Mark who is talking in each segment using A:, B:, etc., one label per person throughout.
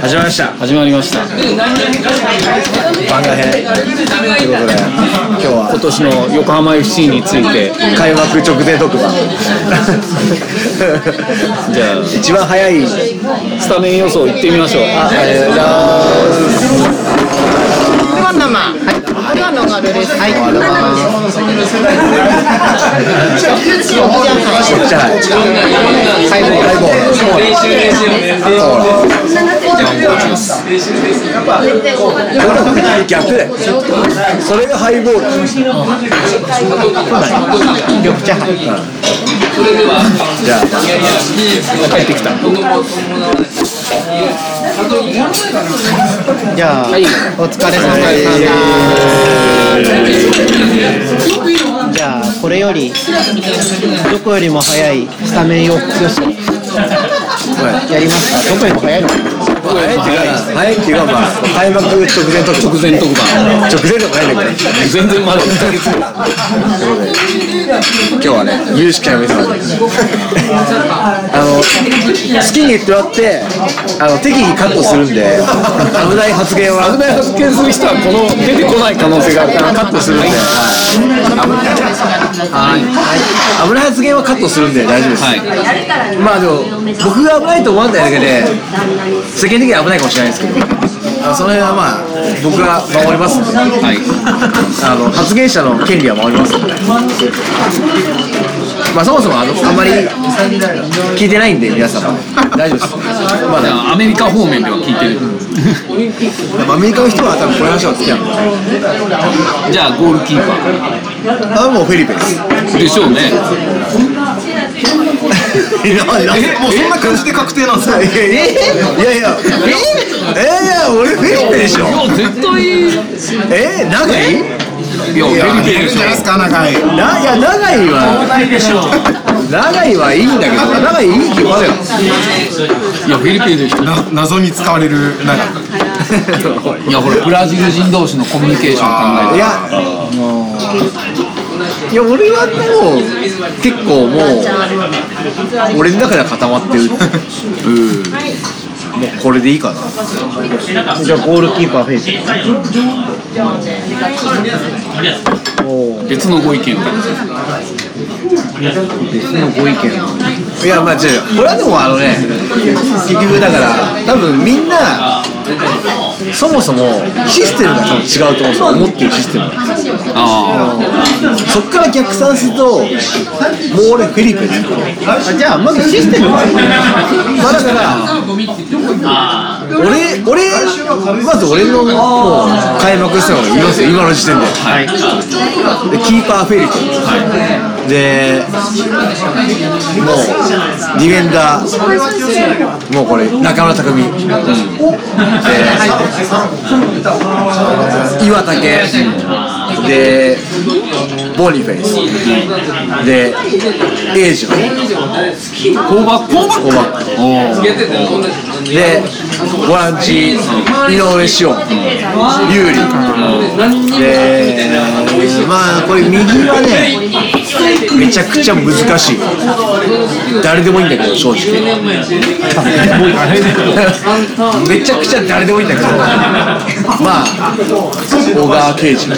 A: 始まりました。
B: 始まりました。
A: 番外編。ということで今日は。
B: 今年の横浜 FC について
A: 開幕直前特番。
B: じゃあ
A: 一番早い
B: スタメン予想いってみましょう。
A: あありがとうござい
C: ワン生、はい、これはノンアルです。はい、
A: ますじゃあハイボールハイボールそうだ逆だよそれがハイボール
C: 緑茶杯。
A: じゃあ
B: 帰ってきた
C: じゃあ、お疲れ様でした。じゃあ、これより、どこよりも早いスタメン予想やりますか？どこよりも早いの？
A: 早いっていうか早いっていうかまあ開幕直前特番
B: 直前特番
A: 直前とかないんだけど
B: 全然まだ1ヶ月後
A: 今日はね有識者の皆様にあの好きに言ってもらってあの適宜カットするんで危ない発言は
B: 危ない発言する人はこの出てこない可能性があるから
A: カットするんで、危ない発言はカットするんで大丈夫です、
B: はい
A: まあでも僕が危ないと思わないだけで世間的には危ないかもしれないですけど。あその辺はまあ僕が守ります。んで、
B: はい。
A: あの発言者の権利は守ります。んでまあそもそもあのあんまり聞いてないんで皆さんも大丈夫です。まだ。
B: あアメリカ方面では聞いてる。
A: アメリカの人は多分この話は好きなんで。
B: じゃあゴールキーパ
A: あもうフェリペです。
B: ーでしょうね。
A: えもうそんな感じで確定なんですか？いやいやいやいやえいや俺フェリペでしょ。
B: いや絶対。い？
A: え？長い
B: やフェリペでしょ
A: か長い。ないや長いは長いはいいんだけど長いいい気もある。よ
B: いやフェリペでしょ
D: な謎に使われるなんか
B: いやほらブラジル人同士のコミュニケーション考えて。
A: いやいや俺はもう結構もう俺の中では固まってる。うん。もうこれでいいかな。
C: じゃあ、ゴールキーパーフェイス。
B: 別のご意見。が
C: 別のご意見。
A: いやまあ違うよこれはでもあのね結局だから多分みんなそもそもシステムが多分違うと思うんですよ。思ってるシステムそっから逆算するともう俺フェリペです
C: あじゃあ、まずシステム。
A: まあだから俺俺まず俺のもう開幕したのがいますよ今の時点で,、でキーパーフェリペ、でもうディフェンダー。もうこれ中村匠海、で岩竹でボニフェイスでエイジョ
B: あコーバック
A: コーバック
B: お
A: でボランチ井上志音有利でまあこれ右はねめちゃくちゃ難しい誰でもいいんだけど正直めちゃくちゃ誰でもいいんだけど。まあ小川圭司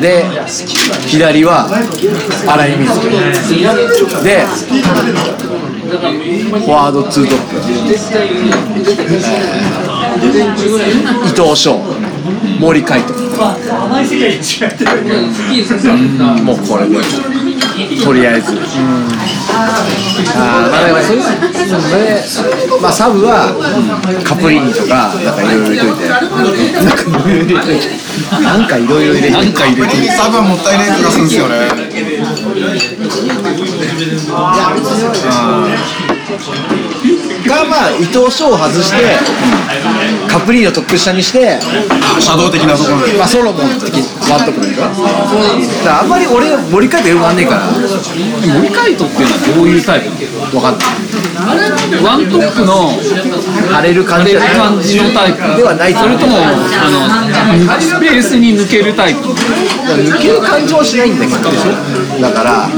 A: で左は新井瑞稀でフォワードツートップ。伊藤翔森海斗もうこれでとりあえず。あーまあだからそういうでまあサブはカプリーニとかなんかいろいろ入れといて。なんかいろいろ入れといて。
B: なんか入れてる
D: サブはもったいない気がするんですよね
A: がまあ伊藤翔を外してカプリーニをトップ下にして
D: シャドウ的なところで。
A: まあ、ソロモン的ワントップでしょだからあんまり俺森海斗よくわかんねえから。
B: 森海斗っていうのはどういうタイプ？なの
A: わかんない。
B: ワントップの
A: 荒れる感じ
B: 感じのタイプ？
A: ではない。
B: それともあのスペースに抜けるタイプ？
A: 抜ける感じはしないんだけどだからだ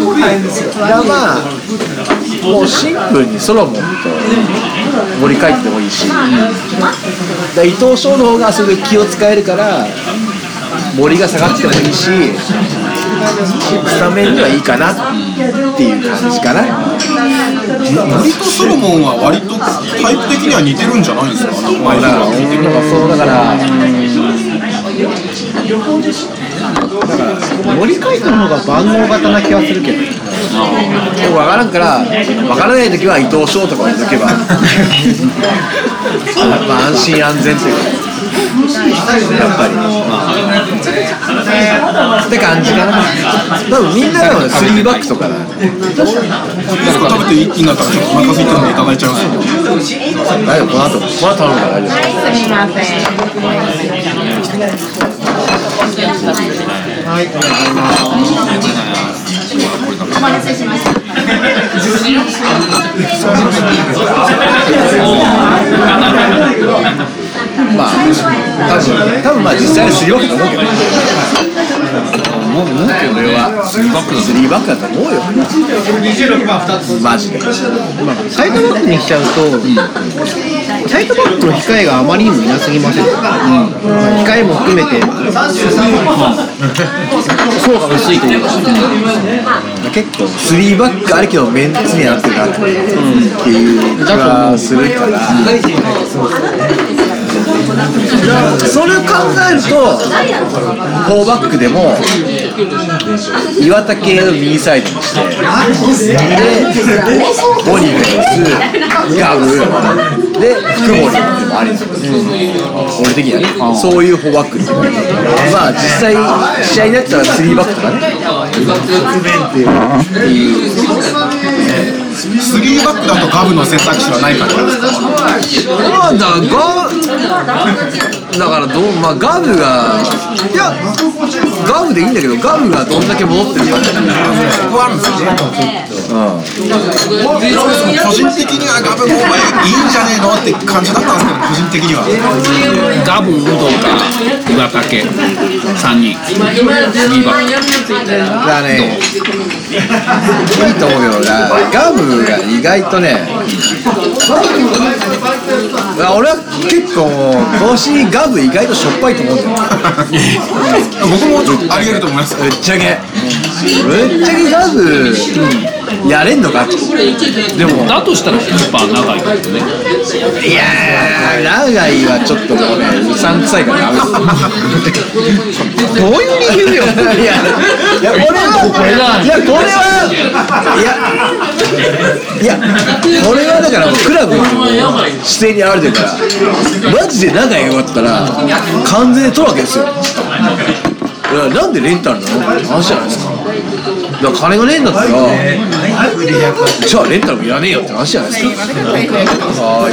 A: からまあもうシンプルにソロモンと森帰ってもいいし、で伊藤翔の方がそれで気を使えるから森が下がってもいいしスタメンにはいいかなっていう感じかな。
D: 森とソロモンは割とタイプ的には似てるんじゃないですか？
A: まあだからだから
C: 森海斗の方が万能型な気はするけど。
A: よくわからんからわからない時は伊藤翔とかを抜けば。まあ安心安全っていうか。やっぱり。って感じかな。多分みんなが3バックとかだ
D: 食べて一気に。なったらちょっとお腹空いてるんでいただいちゃうんですよ
A: 大丈夫この後この後頼むから大丈夫。
E: すみません。はい。お待たせしました。
A: まあ多分多分まあ実際に3バックだと思うけどもう思う俺は3バック3バックだと思うよマジで
C: サイドバックにしちゃうと、サイドバックの控えがあまりにもいなすぎませんか、控えも含めて。
B: 層が薄いという。か
A: 結構3バックあるけどメンツになってるなっていう気がするから。それを考えると4バックでも岩田系の右サイドにしてでボニフェイスガブで福森っていうのもありなんですよ俺的にはねそういう4バックっていうまあ実際試合になったら3バックとかね。
D: スリーバックだとガブの選択肢はないから。ですか
A: まあだガだからどうまあガブがいやガブでいいんだけどガブがどんだけ戻ってるか。
D: そこはあるんですよ個人的にはガブの方がいいんじゃねえのって感じだったんですけど個人的には
B: ガブ、ウドか岩竹3人。3バック
A: だねいいと思うけどな。ガブが意外とねあ俺は結構今年ガブ意外としょっぱいと思うんだよ。
D: 僕もちょっとありえると思います。
A: ぶっちゃけぶっちゃけガブやれんのかってでも
B: だとしたらキーパー長いけどね。
A: いやー長井はちょっともうねうさんくさいからダメですどういう理由よ。いやいやこれはいやこれはいやいやこれはだからもうクラブの姿勢にあるというからマジで長井がよかったら完全に取るわけですよ。なんでレンタルなのって話じゃないですかだから金がねえんだったらじゃあレンタルもいらねえよって話じゃないですか。はい。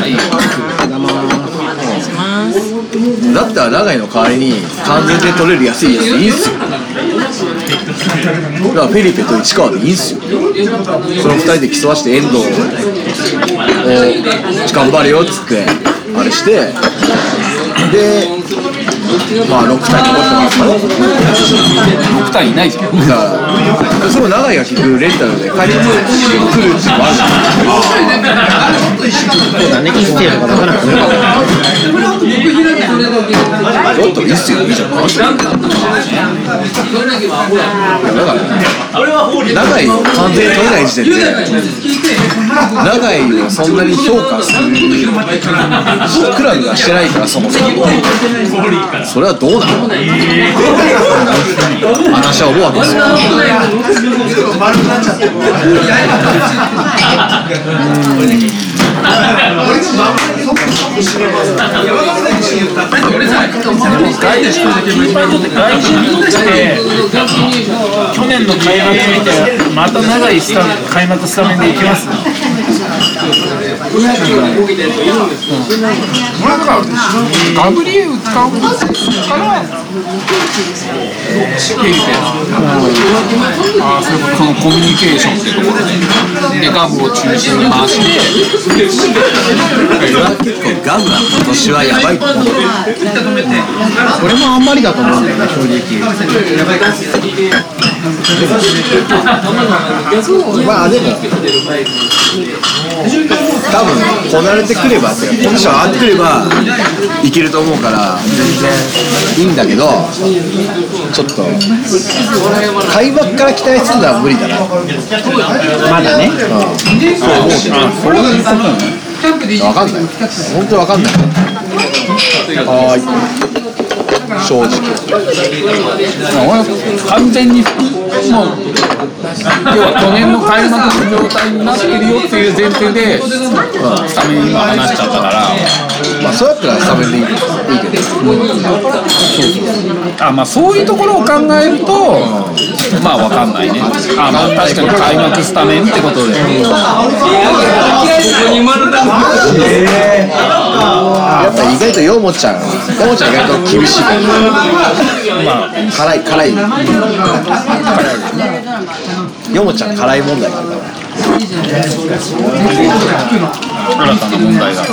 A: だったら長井の代わりに完全で取れる安いやつでいいんすよ。だからフェリペと市川でいいんすよ。その二人で競わして遠藤を頑張れよっつってあれして。でまあ6体残ってますかね
B: 6体いないじゃん。
A: だからその長井が結局レンタルで帰ってくるっていうのもあるじゃん
C: そうだね、キステールがなかなか良かった。
A: だったら。いいじゃんだから。長井完全に取れない時点で長井をそんなに評価するクラブがしてないからそもそもそれはどうなの話は思うわけですよ。
F: 外人として去年の開幕見てまた長いスタ開幕スタメンでいきます
B: ガブリエウ使うからペリペああそう。いうこそのコミュニケーションってところででガブを中心に回して
A: 結構ガムは今年はやばいと思う
C: 俺もあんまりだと思うんだよね正直
A: まあでも。多分こなれてくればってコンディション上がってくればいけると思うから全然いいんだけどちょっと開幕から期待するのは無理だな。
C: まだね。
A: そう思うけど。分。かんない。本当に分かんない。はーい正直。
B: 完全にもう要は去年の開幕の状態になってるよっていう前提でスタメン今話しちゃったから。
A: まあそうやったらスタメンでいいいいけど。
B: あまあそういうところを考えるとまあわかんないね。あまあ確かに開幕スタメンってことで。
A: やっぱ意外とヨモちゃんヨモちゃん意外と厳しい。から
B: まあ。
A: 辛い辛い。ヨモちゃん辛い問題があるから
B: 新たな問題が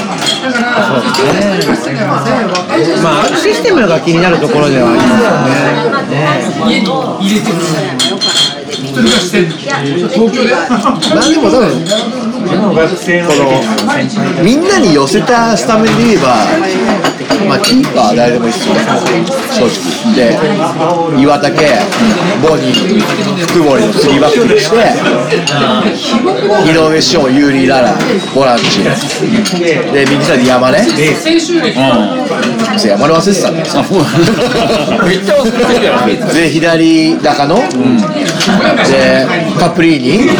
C: まあシステムが気になるところではありますよね。
A: まあでも多分 このみんなに寄せたスタメンで言えばまあキーパーは誰でもいいっすよ正直。で岩竹ボニー福森の3バックにして井上翔有利ララボランチ。で右サイド山根。そう山根忘れてたん
B: めっちゃ忘れてるやん。
A: で左中野、でカプリーニ。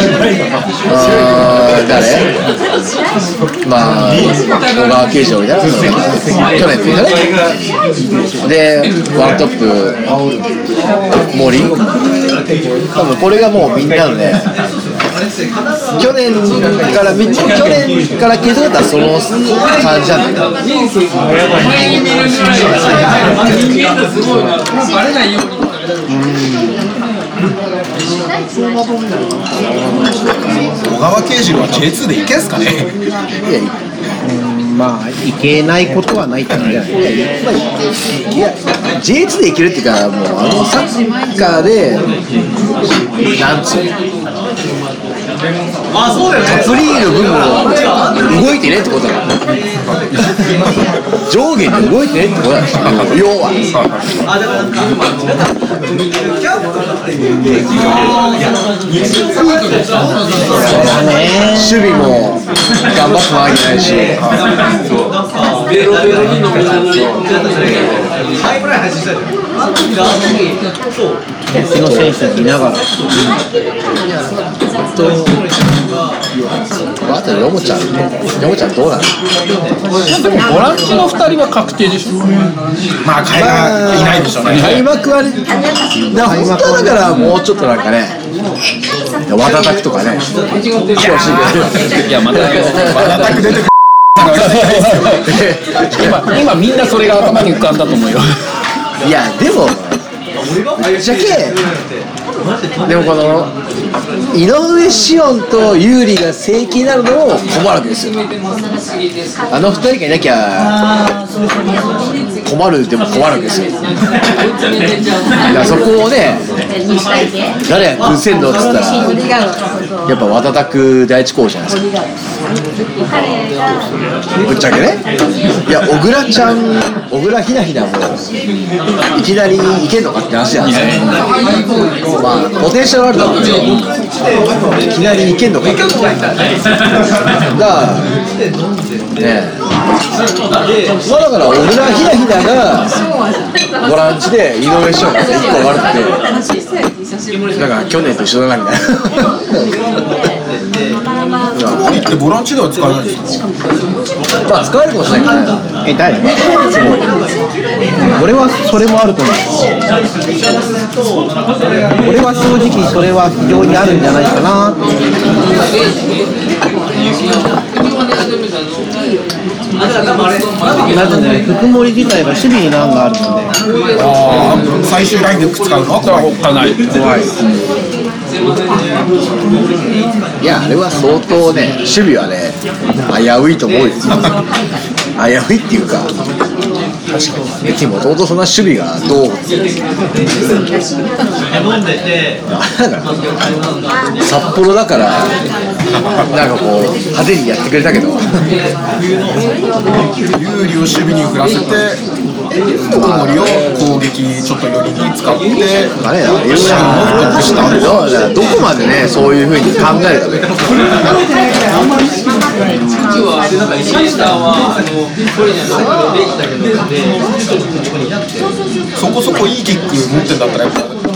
A: あー誰？まあ小川慶次郎みたいな。去年っていうかね。でワントップ森。多分これがもうみんなのね去年から見去年から気づいたらその感じなんだよ
D: 小川慶次郎は J2 でいけんすかね？
C: まあいけないことはないって感じじゃない。
A: まあ、いや J2 でいけるっていうかもうあのサッカーでなんつうの。カプリーの分も動いてねってことだから上下に動いてねってことなんですよ要は守備も頑張ってもらわなきゃいけないし
C: 別の選手見ながら
A: あとヨモちゃんヨモちゃんどうなの
B: でもボランチの2人は確定でしょ
D: まあ海外いないでしょうね
A: 開幕はねだから本当はだからもうちょっとなんかねわたたくとかねい
B: やまた
D: 全く出てくる
B: 今今みんなそれが頭に浮かんだと思うよ
A: いやでもぶっちゃけでもこの井上志音と優里が正規になるのも困るわけですよ。あの二人がいなきゃ困るでも困るわけですよ。だからそこをね誰が崩せんのっつったらやっぱ渡田区第一候補じゃないですか。ぶっちゃけね。いや小倉ちゃん小倉ひなひなもいきなりいけんのかって話なんですよ。まあポテンシャルあるだろうけど。いきなりいけんのかって。だからね。えまあだから小倉ひなひながボランチで井上翔が1個悪くて。だから去年と一緒だなみたいな
D: ボリってボランチでは使えないんですか
A: まあ使えるかもしれないけどね
C: え誰俺はそれもあ。ると思う俺は正直それは非常にあるんじゃないかななので福森自体が守備に難があるの？で
D: ああ最終ラインで使うのは怖いい
A: いやあれは相当ね守備はね危ういと思うよ。危ういっていうか別に。もともとそんな守備がどう。札幌だからなんかこう派手にやってくれたけど。
D: 有利を守備に振らせて福森を攻撃ちょっと寄りに使って
A: あれだいろいろ
D: シーンをした
A: だからどこまでねそういうふうに考えるかね。
D: そこそこいいキック持ってんだったらやっぱ。ス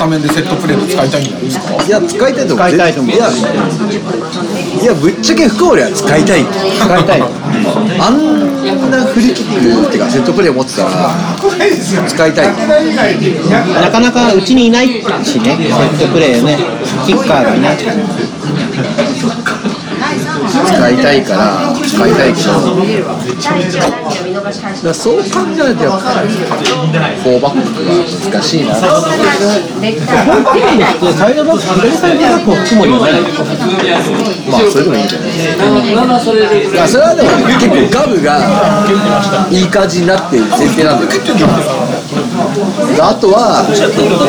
D: タメンでセットプレーで使いたいんじゃないですか
A: いや使いたいと思う。
C: 使いたいと思う
A: いやいやぶっちゃけ福森は使いたい。
C: 使いたい。
A: あんなフリーキックっていうかセットプレー持ってたら使いたい。
C: なかなかうちにいないしねセットプレーね。キッカーがいない。
A: 使いたいから使いたいけどだそう考えるとやっぱり4バックが難しいな
C: サイドバック左サイドバックを福森はない
A: まあそれでもいいんじゃないいやそれはでも結構ガブがいい感じになってる前提なんだよあとは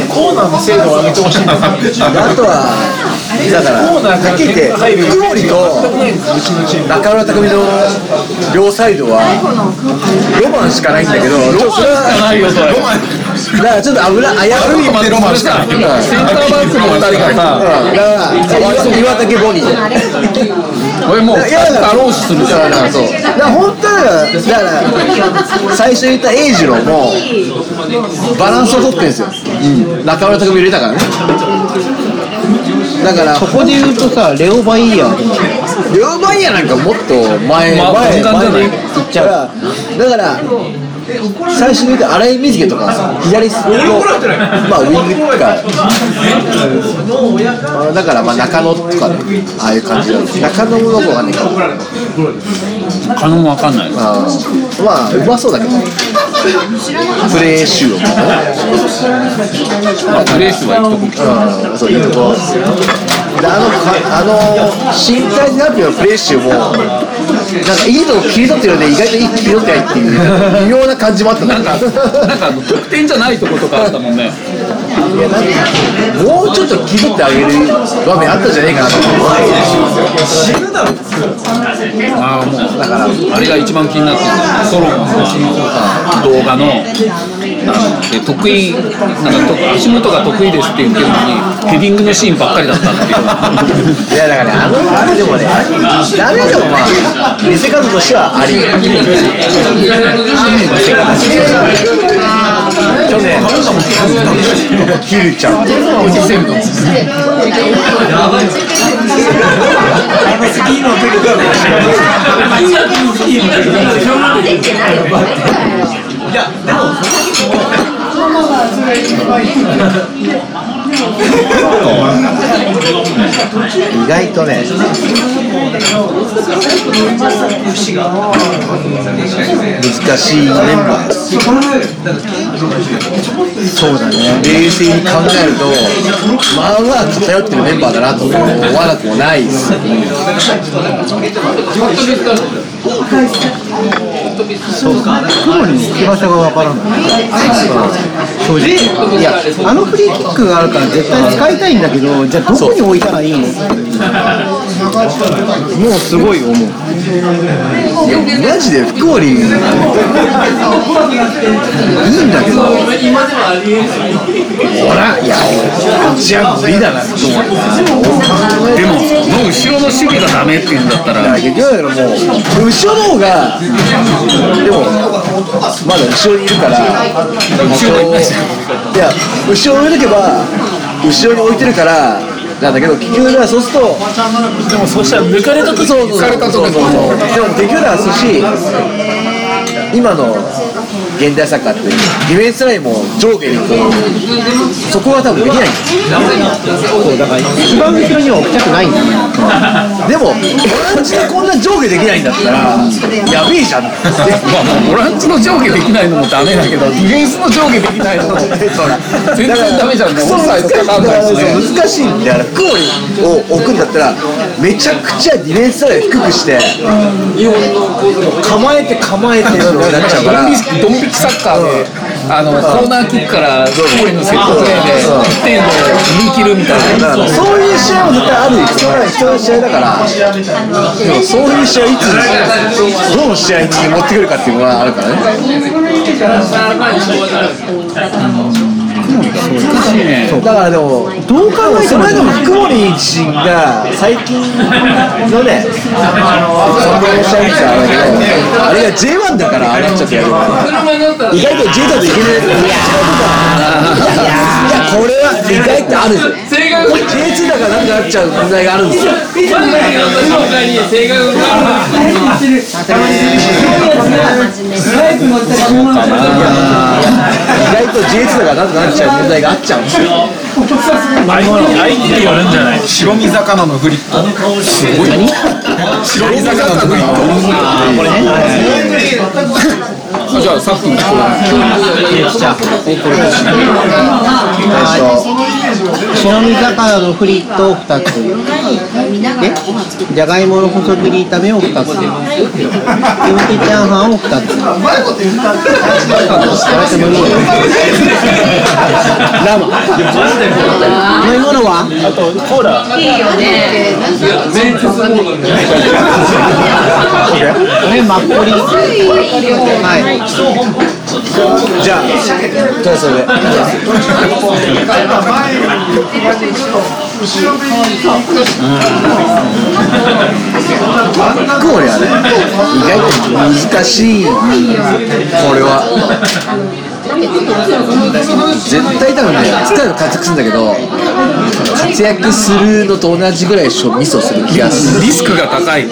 D: コーナーの精度を上げてほしいな
A: あとはだからはっきり言って福森と中村匠の両サイドはロマンしかないんだけどロマンしかないよそれだからちょっと危ない危うい
D: 今でロマンしかない
A: センターバックの二人がさだから岩竹ボニー。
B: 俺もう
A: いやだから
B: ロースする
A: だからそう。だから本当はだから最初に言った英二郎もバランスを取ってるんですよ、中村匠入れたからねだから
C: ここで言うとさレオ・バイヤー。とか
A: レオバイヤなんかもっと前、
B: まあ
A: 前
B: ガンガンじゃない？
A: 前に行っちゃう。からだから最初に言った荒井瑞稀とかさ左のまあウィングか。あだからまあ中野とかねああいう感じなんです中野の子わかんないけど
B: 可能もわかんない。
A: まあうまそうだけどプレー集を。も
B: まあフレー集は行くとこ
A: うんそういいとこ。であのあの身体ナビのプレー集もなんかいいとこ切り取ってるようで意外といい切り取ってないっていう。微妙な感じもあった
B: な。んかなんかあの得点じゃないとことかあったもんね。
A: もうちょっと切ってあげる場面あったじゃねえかなと思う
B: ああもうだからあれが一番気になってるソロモンの動画の得意なんか足元が得意ですって言ってるのにヘディングのシーンばっかりだったっていう
A: いやだからねあのあれでもね誰でもまあ見せ方としてはあり年ヒルちゃん意外とね。難しいメンバーです。そうだね。冷静に考えるとまあまあ偏ってるメンバーだなと思わなくもないです。
C: そうか。福森の置き場所がわか。らない正直いやあのフリーキックがあるか。ら絶対使いたいんだけどじゃあどこに置いたらいいのもうすごい思う。
A: マジで福森いいんだけど。ほらいやじゃあ無理だなと思って
B: でもの後ろの守備がダメって言うんだったら。
A: 結局だからもう後ろの方がでもまだ後ろにいるから。後ろいや後ろに置いとけば後ろに置いてるからなんだけど結局だからそうすると
F: でもそしたら抜かれた時
A: そう。そうそうそうそう。でも結局だから寿司今の現代サッカーってディフェンスラインも上下にこうそこは多分できない。んですよ
C: そうだから一番後ろには置きたくないんだよ
A: でもボランチでこんな上下できないんだったらやべえじゃん。っ
B: ボランチの上下できないのもダメだけど ディフェンスの上下できないのも全然ダメじゃん。ねオフサイドかかんない。しね
A: そう難しいんだからクオリを置くんだったらめちゃくちゃディフェンスライン低くして構えて構えてってなっちゃうから。
B: ドン引きサッカーであのコーナーキックからゴールのセットプレーで1点を逃げ切るみたいな。
A: そう。いう試合も絶対ある必要な試合だから。そういう試合いつどの試合に持ってくるかっていうのはあるからねだからでもどう考えてもでも福森自身が最近のねその試合見てたらあれが J1 だからあれちょっとやる意外と J だといけない。いやいやこれは意外とある J2 だからなんかなっちゃう問題があるんですよ意外と J2 だからなんとかなっちゃう問題があっちゃうんですよ
F: 相手によるんじゃない
D: 白身魚のフリットすごい白身魚のフリット
C: これね
B: じゃあさっきの
C: じゃあ白身魚のフリットを2つ。でじゃがいもの細切り炒めを2つ。キムチチャーハンを2つ。ラマ飲み物は？
F: コーラ。
E: いいよね。
C: これマッコリ。はい
A: じゃあじゃあそれで。クオリはね意外と難しいこれは。絶対多分ね疲れる活躍するんだけど活躍するのと同じぐらいミスをする気がする。
B: リスクが高い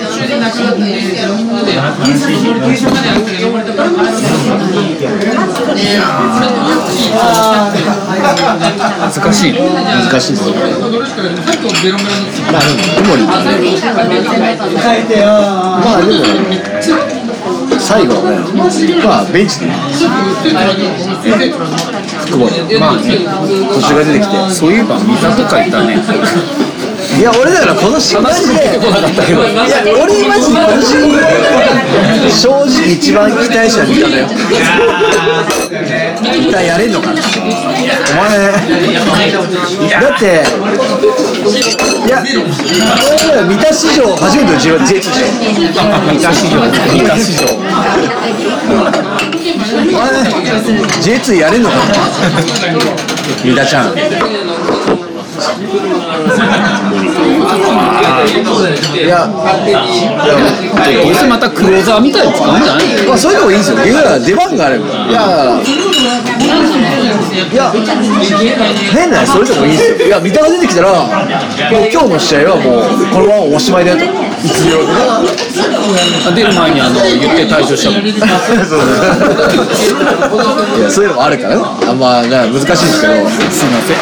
B: 難しい。
A: 難しい。ですよまあでも小森ってねまあでも最後はねまあベンチで福森まあね途中が出てきて
B: そういえば三田とかいたね
A: いや俺だから今年マジでいや俺マジで今年正直一番期待者にいたのよ。一体やれんのかな。お前。だっていや俺三田史上初めての J2 でしょ
B: 三田市場三田市場
A: お前 J2 やれんのかな。三田ちゃん。いやいや
B: どうせまたクローザーみたいに使うんじゃない
A: まあ、それでもいいんですよ。いや出番があれば。いや、いや、変なそれでもいいんですよ。いや、三田が出てきたら、もう今日の試合はもう、このままおしまいだよと。いつでよ。
B: 出る前にあの言って退場したもん
A: そういやそういうのもあるからね。あんま、難しいんですけど。
B: すいませ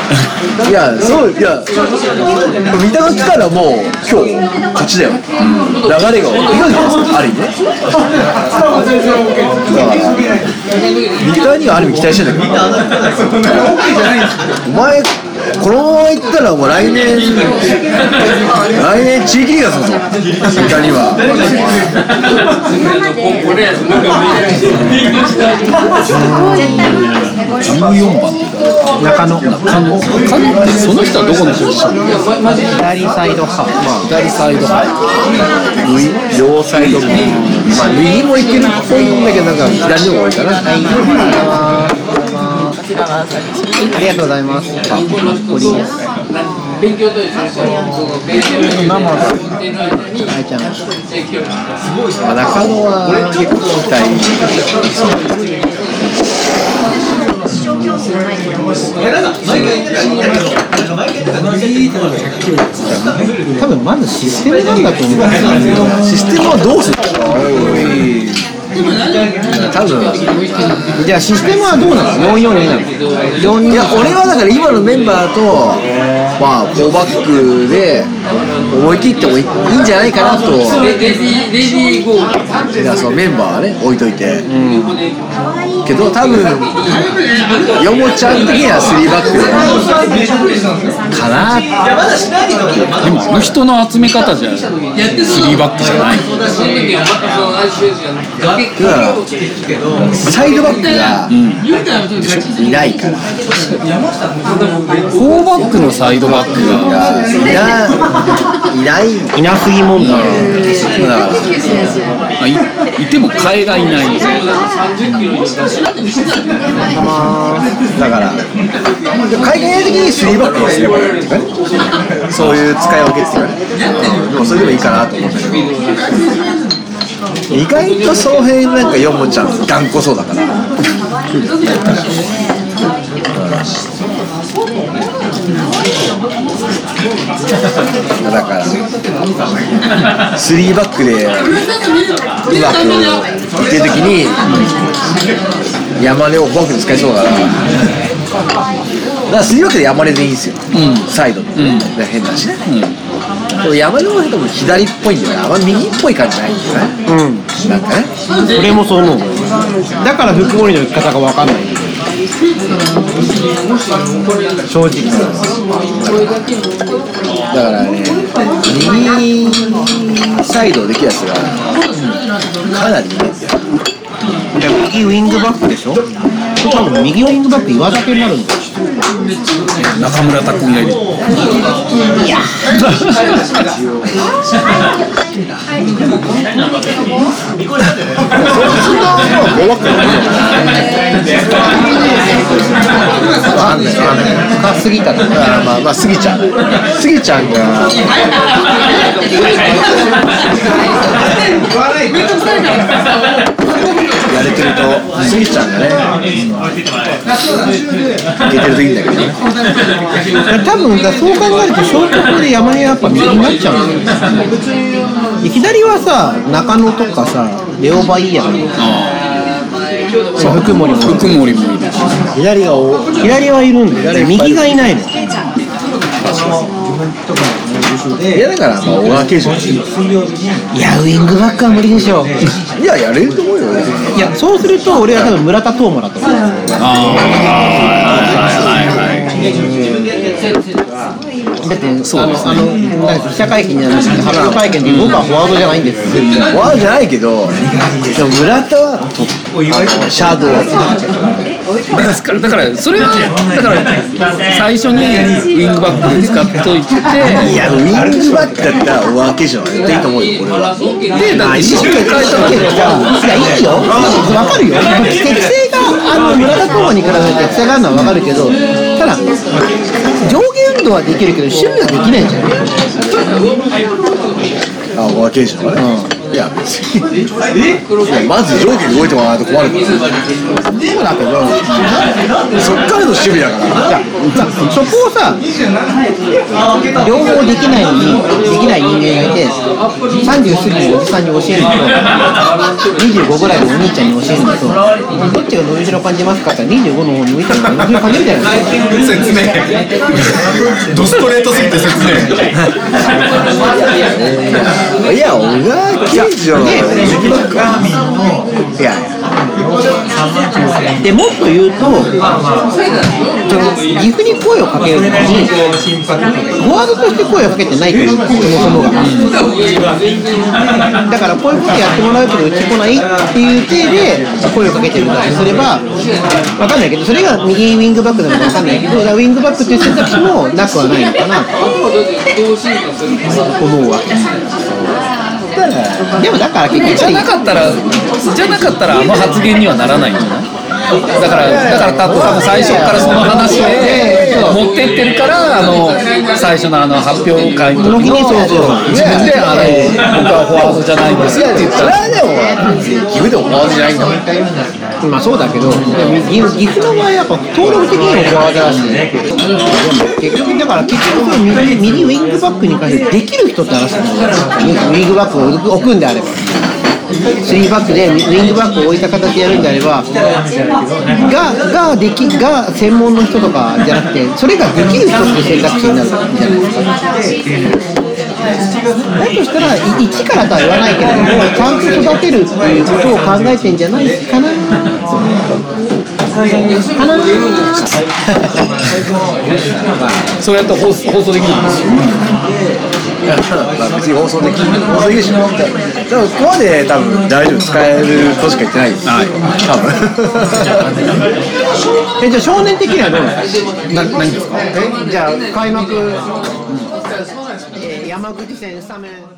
B: ん
A: いや、そう、いや、三田が来たらもう、今日、勝ちだよ。流れがいか、ある意味ね。だから、三田にはある意味期待してんだけど、お前、このまま行ったら、もう来年、来年地域リーガーするぞ、三田には。
B: 14番。
C: 中野。
B: 彼ってその人はどこのポジション
C: 左サイドハー
B: 左サイド
A: 右両サイドも、まあ、右もいけるっぽいんだけど、なんか左の方が多いかな。
C: ありがとうございます。あ、こりです。はい、ちゃん。
A: まあ、中野は結構期待。
C: 多分まずシステムなんだと思う。
A: システムはどうする？多分。
C: じゃあシステムはどうなの ?442 なの ?42
A: いや俺はだから今のメンバーとまあ4バックで思い切ってもいいいんじゃないかなと。いやそのメンバーはね置いといて、けど多分ヨモちゃん的には3バックで。かな。
B: でもあの人の集め方じゃ3バックじゃない。
A: だからサイドバックがいないから。
B: 4バックのサイドバックが
A: いない。いない
C: いなすぎ問題。
A: だ
B: いても替えがいない
A: だから海外的に3バックをすればいいっていうかねそういう使い分けっていうかねうんでもそれでもいいかなと思ったけど意外とその辺なんかヨモちゃん頑固そうだから。だから3バックでうまくいってる時に山根をバックに使いそうだからだから3バックで山根でいいんですよ、サイドの、変なしね、でも山根の多分左っぽいんだよねあんま右っぽい感じないんだよね
C: うん。
A: なんかね。
C: 俺もそう思う。だから福森の生き方が分かんない。正直。
A: だからね右サイドできるやつがかなりいないんだよ
C: 右ウィングバックでしょ？多分右ウィングバック岩竹になるんだよ。
B: 中村拓海がいる。
A: わかんないわかんない
C: 深すぎたと
A: だからまあまあスギちゃんスギちゃんがやれてるとスギちゃんがね。いけてるといいんだけどね。
C: 多分だそう考えると消極で山根はやっぱ右になっちゃうんだよで左はさ中野とかさレオバイヤーそう福森も
B: 福森もいる。
A: 左がお
C: 左はいるんだよ。右がいないの。
A: いやだからまあ小川圭司も
C: いやウィングバックは無理でしょ。
A: いややれると
C: いやそうすると俺は多分村田東馬だと思う。だってそうあのあのなんか記者会見じゃなくて発表会見で僕はフォワードじゃないんです。よ
A: フォワードじゃないけどでも村田はシャドウ
B: だからだからそれはだから最初にウィングバックで使っといて
A: いやウィングバックだったら小川圭司の方が絶対いいと思うよ俺は。
B: でだって一緒に変えたわけ
C: けどさいやいいよ。わかるよ。適性があの村田東馬に比べて適性があるのはわかるけどただ上下運動はできるけど守備はできないじゃん。
A: あ小川圭司の方がねいや別にいやまず上下に動いてもらわないと困るから。
C: そうだけど
A: そっからの守備だから。
C: いやそこをさ両方できないできない人間がいて30過ぎのおじさんに教えるのと25ぐらいのお兄ちゃんに教えるのとどっちが伸びしろ感じますかって言ったら25の方に向いたら伸びしろ感じるじゃないですか
D: 説明。ドストレートすぎて説明。
A: いや小川圭司のウィングバックはいや
C: でもっと言うと岐阜に声をかけるのにフォワードとして声をかけてないというそもそもがだからこういうことやってもらうけどうち来ないっていう体で声をかけてるんだとすればわかんないけどそれが右ウィングバックなのかわかんないけどだウィングバックっていう選択肢もなくはないのかな。と思うわけでもだから結局
B: じゃなかったらじゃなかったらあの発言にはならないんじゃない？だからだから多分最初からその話で持ってってるからあの最初のあの発表会の時にそうそう。自分であの僕はフォワードじゃないんですって言ったら。
A: それはでも岐阜でもフォワードじゃないんだもん
C: まあそうだけど、岐岐阜の場合やっぱ登録的にもフォワードだし、結局だから結局右右ウィングバックに関してできる人って話なんだよ。ウィングバックを置くんであれば。3バックでウィングバックを置いた形でやるんであればがができが専門の人とかじゃなくてそれができる人っていう選択肢になるじゃないですか。だとしたら一からとは言わないけれどもちゃんと育てるっていうことを考えてんじゃないかなかな
B: それやったら放送できないんですよ
A: 別に放送できる放送できるでもここまで多分大丈夫使えるとしか言ってない
B: はい
A: 多分
C: えじゃあ少年的にはどうなんですか
B: 何ですか？
C: えじゃあ開幕、えー山口戦スタメン